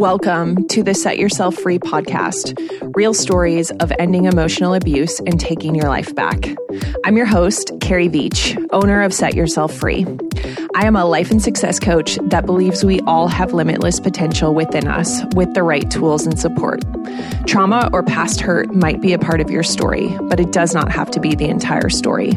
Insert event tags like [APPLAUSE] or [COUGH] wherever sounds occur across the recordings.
Welcome to the Set Yourself Free podcast real stories of ending emotional abuse and taking your life back. I'm your host, Carrie Veach, owner of Set Yourself Free. I am a life and success coach that believes we all have limitless potential within us with the right tools and support. Trauma or past hurt might be a part of your story, but it does not have to be the entire story.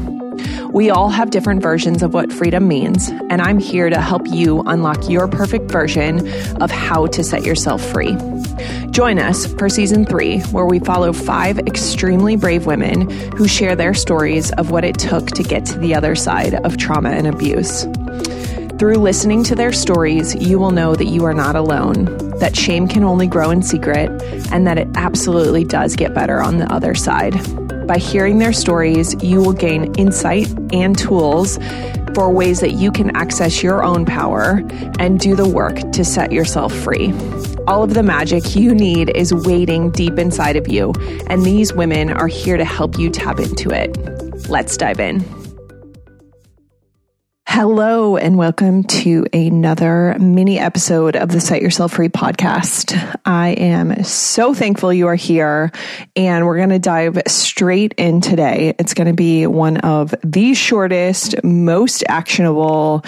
We all have different versions of what freedom means, and I'm here to help you unlock your perfect version of how to set yourself free. Join us for season three, where we follow five extremely brave women who share their stories of what it took to get to the other side of trauma and abuse. Through listening to their stories, you will know that you are not alone, that shame can only grow in secret, and that it absolutely does get better on the other side. By hearing their stories, you will gain insight and tools for ways that you can access your own power and do the work to set yourself free. All of the magic you need is waiting deep inside of you, and these women are here to help you tap into it. Let's dive in. Hello, and welcome to another mini episode of the Set Yourself Free podcast. I am so thankful you are here, and we're going to dive straight in today. It's going to be one of the shortest, most actionable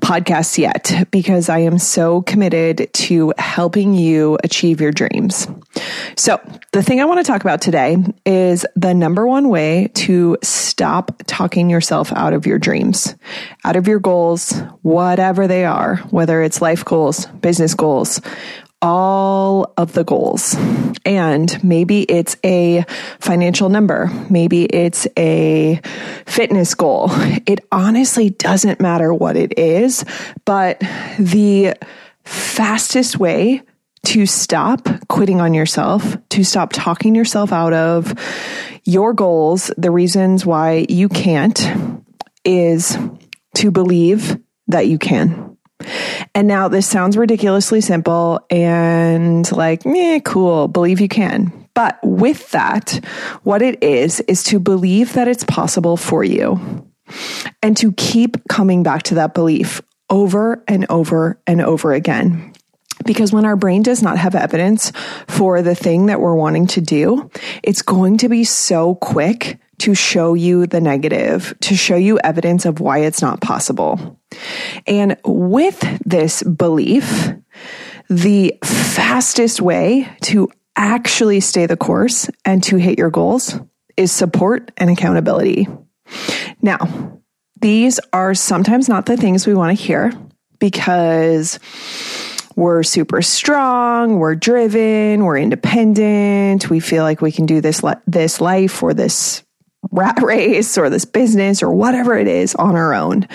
podcasts yet because I am so committed to helping you achieve your dreams. So, the thing I want to talk about today is the number one way to stop talking yourself out of your dreams, out of your goals, whatever they are, whether it's life goals, business goals, all of the goals. And maybe it's a financial number. Maybe it's a fitness goal. It honestly doesn't matter what it is, but the fastest way to stop quitting on yourself, to stop talking yourself out of your goals, the reasons why you can't is to believe that you can. And now this sounds ridiculously simple and like, eh, cool, believe you can. But with that, what it is, is to believe that it's possible for you and to keep coming back to that belief over and over and over again. Because when our brain does not have evidence for the thing that we're wanting to do, it's going to be so quick to show you the negative, to show you evidence of why it's not possible. And with this belief, the fastest way to actually stay the course and to hit your goals is support and accountability. Now, these are sometimes not the things we want to hear because we're super strong, we're driven, we're independent, we feel like we can do this this life or this rat [LAUGHS] race or this business or whatever it is on our own.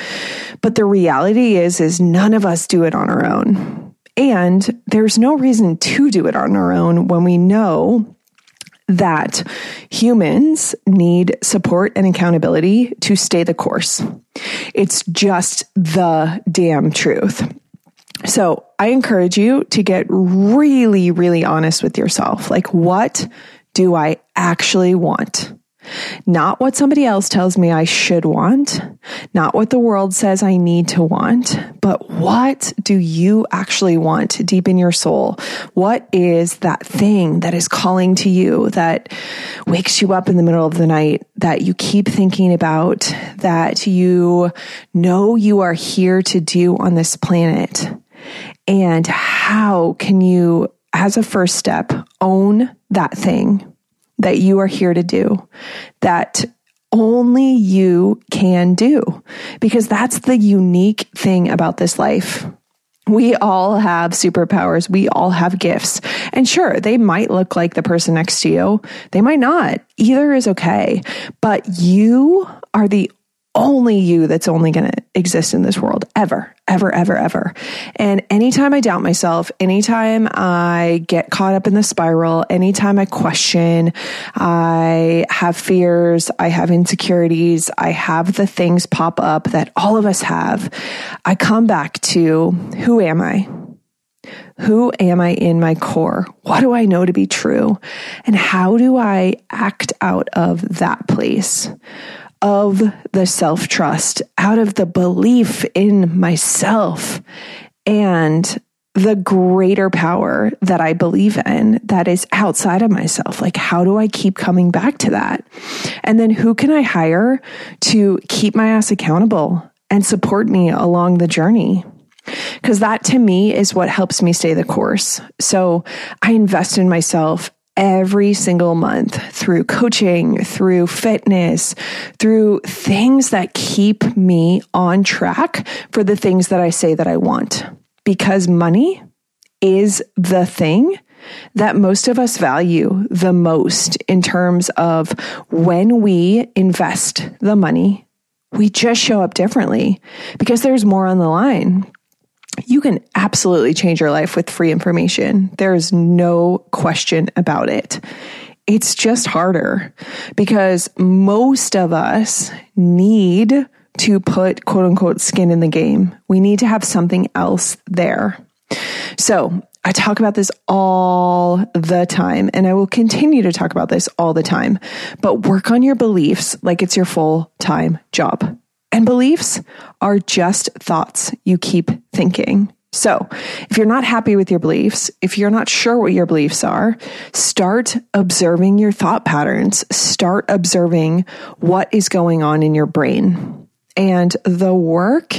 But the reality is is none of us do it on our own. And there's no reason to do it on our own when we know that humans need support and accountability to stay the course. It's just the damn truth. So I encourage you to get really, really honest with yourself. Like, what do I actually want? Not what somebody else tells me I should want, not what the world says I need to want, but what do you actually want deep in your soul? What is that thing that is calling to you that wakes you up in the middle of the night that you keep thinking about that you know you are here to do on this planet? And how can you, as a first step, own that thing that you are here to do that only you can do? Because that's the unique thing about this life. We all have superpowers. We all have gifts. And sure, they might look like the person next to you. They might not. Either is okay. But you are the only you that's only going to exist in this world ever, ever, ever, ever. And anytime I doubt myself, anytime I get caught up in the spiral, anytime I question, I have fears, I have insecurities, I have the things pop up that all of us have, I come back to who am I? Who am I in my core? What do I know to be true? And how do I act out of that place? Of the self trust, out of the belief in myself and the greater power that I believe in that is outside of myself. Like, how do I keep coming back to that? And then who can I hire to keep my ass accountable and support me along the journey? Because that to me is what helps me stay the course. So I invest in myself every single month through coaching, through fitness, through things that keep me on track for the things that I say that I want because money is the thing that most of us value the most in terms of when we invest the money, we just show up differently because there's more on the line. You can absolutely change your life with free information. There's no question about it. It's just harder because most of us need to put quote unquote skin in the game. We need to have something else there. So I talk about this all the time and I will continue to talk about this all the time, but work on your beliefs like it's your full time job. And beliefs are just thoughts you keep thinking. So, if you're not happy with your beliefs, if you're not sure what your beliefs are, start observing your thought patterns. Start observing what is going on in your brain. And the work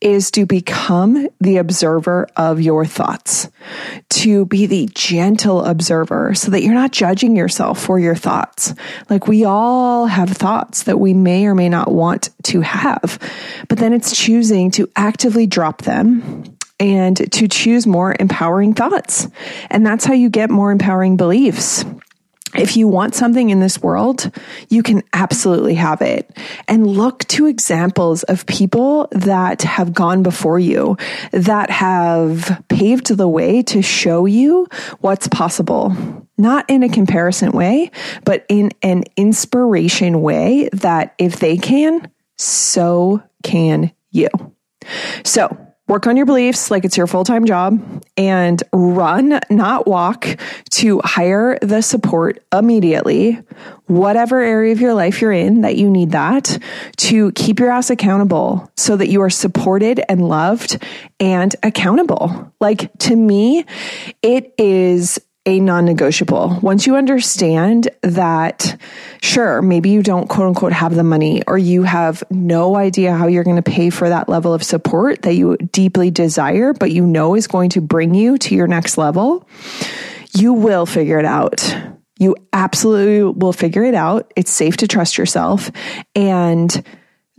is to become the observer of your thoughts, to be the gentle observer so that you're not judging yourself for your thoughts. Like we all have thoughts that we may or may not want to have, but then it's choosing to actively drop them and to choose more empowering thoughts. And that's how you get more empowering beliefs if you want something in this world, you can absolutely have it. And look to examples of people that have gone before you, that have paved the way to show you what's possible. Not in a comparison way, but in an inspiration way that if they can, so can you. So, work on your beliefs like it's your full time job and run, not walk to hire the support immediately, whatever area of your life you're in that you need that to keep your ass accountable so that you are supported and loved and accountable. Like to me, it is a non negotiable. Once you understand that, sure, maybe you don't quote unquote have the money or you have no idea how you're going to pay for that level of support that you deeply desire, but you know is going to bring you to your next level, you will figure it out. You absolutely will figure it out. It's safe to trust yourself. And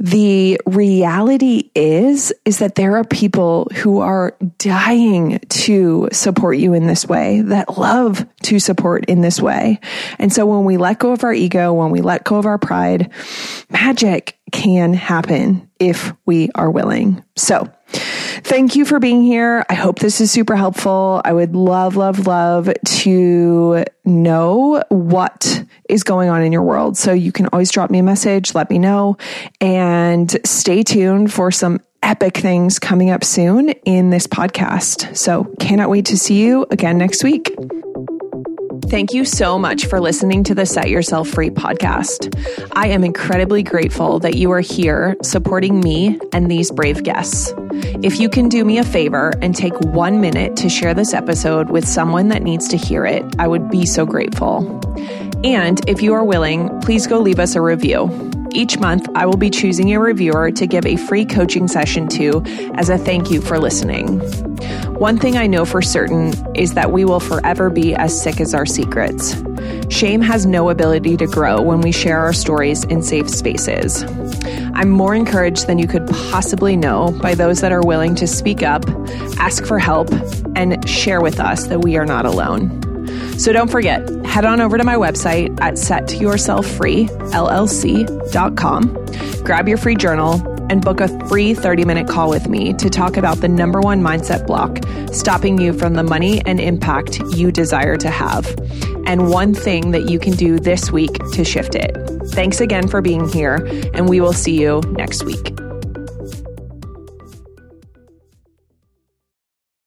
the reality is is that there are people who are dying to support you in this way that love to support in this way. And so when we let go of our ego when we let go of our pride magic can happen if we are willing. So Thank you for being here. I hope this is super helpful. I would love, love, love to know what is going on in your world. So you can always drop me a message, let me know, and stay tuned for some epic things coming up soon in this podcast. So cannot wait to see you again next week. Thank you so much for listening to the Set Yourself Free podcast. I am incredibly grateful that you are here supporting me and these brave guests. If you can do me a favor and take one minute to share this episode with someone that needs to hear it, I would be so grateful. And if you are willing, please go leave us a review. Each month, I will be choosing a reviewer to give a free coaching session to as a thank you for listening. One thing I know for certain is that we will forever be as sick as our secrets. Shame has no ability to grow when we share our stories in safe spaces. I'm more encouraged than you could possibly know by those that are willing to speak up, ask for help, and share with us that we are not alone. So don't forget, head on over to my website at setyourselffreellc.com, grab your free journal, and book a free 30 minute call with me to talk about the number one mindset block stopping you from the money and impact you desire to have, and one thing that you can do this week to shift it. Thanks again for being here, and we will see you next week.